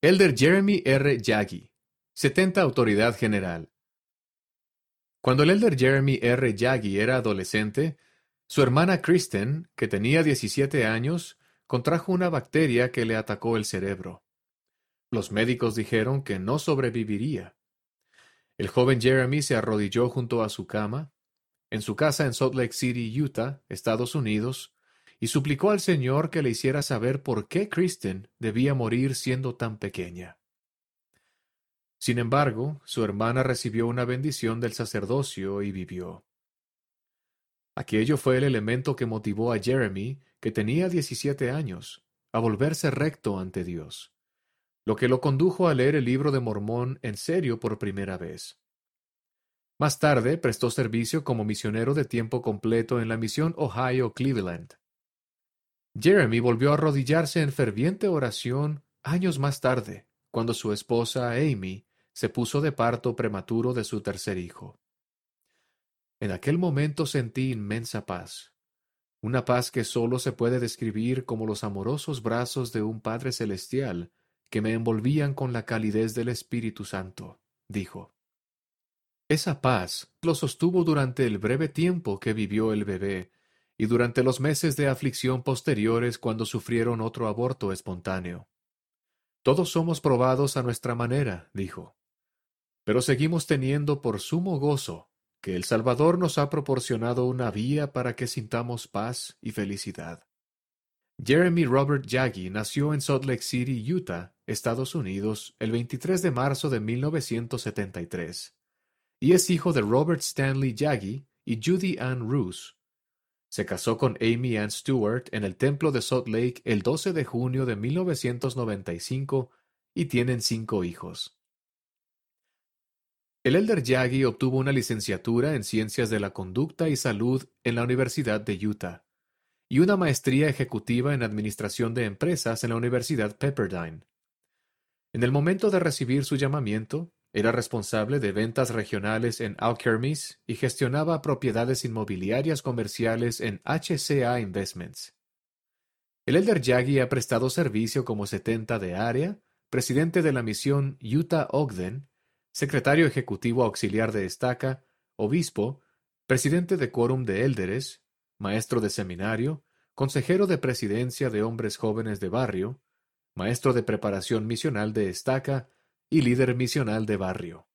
Elder Jeremy R. Yagi, 70 Autoridad General. Cuando el Elder Jeremy R. Yagi era adolescente, su hermana Kristen, que tenía 17 años, contrajo una bacteria que le atacó el cerebro. Los médicos dijeron que no sobreviviría. El joven Jeremy se arrodilló junto a su cama, en su casa en Salt Lake City, Utah, Estados Unidos, y suplicó al Señor que le hiciera saber por qué Kristen debía morir siendo tan pequeña. Sin embargo, su hermana recibió una bendición del sacerdocio y vivió. Aquello fue el elemento que motivó a Jeremy, que tenía 17 años, a volverse recto ante Dios, lo que lo condujo a leer el libro de Mormón en serio por primera vez. Más tarde prestó servicio como misionero de tiempo completo en la misión Ohio Cleveland. Jeremy volvió a arrodillarse en ferviente oración años más tarde, cuando su esposa Amy se puso de parto prematuro de su tercer hijo. En aquel momento sentí inmensa paz, una paz que sólo se puede describir como los amorosos brazos de un Padre Celestial que me envolvían con la calidez del Espíritu Santo, dijo. Esa paz lo sostuvo durante el breve tiempo que vivió el bebé y durante los meses de aflicción posteriores cuando sufrieron otro aborto espontáneo. Todos somos probados a nuestra manera, dijo, pero seguimos teniendo por sumo gozo que el Salvador nos ha proporcionado una vía para que sintamos paz y felicidad. Jeremy Robert Yagi nació en Salt Lake City, Utah, Estados Unidos, el 23 de marzo de 1973, y es hijo de Robert Stanley Yagi y Judy Ann Roos. Se casó con Amy Ann Stewart en el Templo de Salt Lake el 12 de junio de 1995 y tienen cinco hijos. El elder Yagi obtuvo una licenciatura en Ciencias de la Conducta y Salud en la Universidad de Utah y una maestría ejecutiva en Administración de Empresas en la Universidad Pepperdine. En el momento de recibir su llamamiento, era responsable de ventas regionales en Alkermes y gestionaba propiedades inmobiliarias comerciales en HCA Investments. El elder Yagi ha prestado servicio como 70 de área, presidente de la misión Utah-Ogden secretario ejecutivo auxiliar de estaca, obispo, presidente de quórum de élderes, maestro de seminario, consejero de presidencia de hombres jóvenes de barrio, maestro de preparación misional de estaca y líder misional de barrio.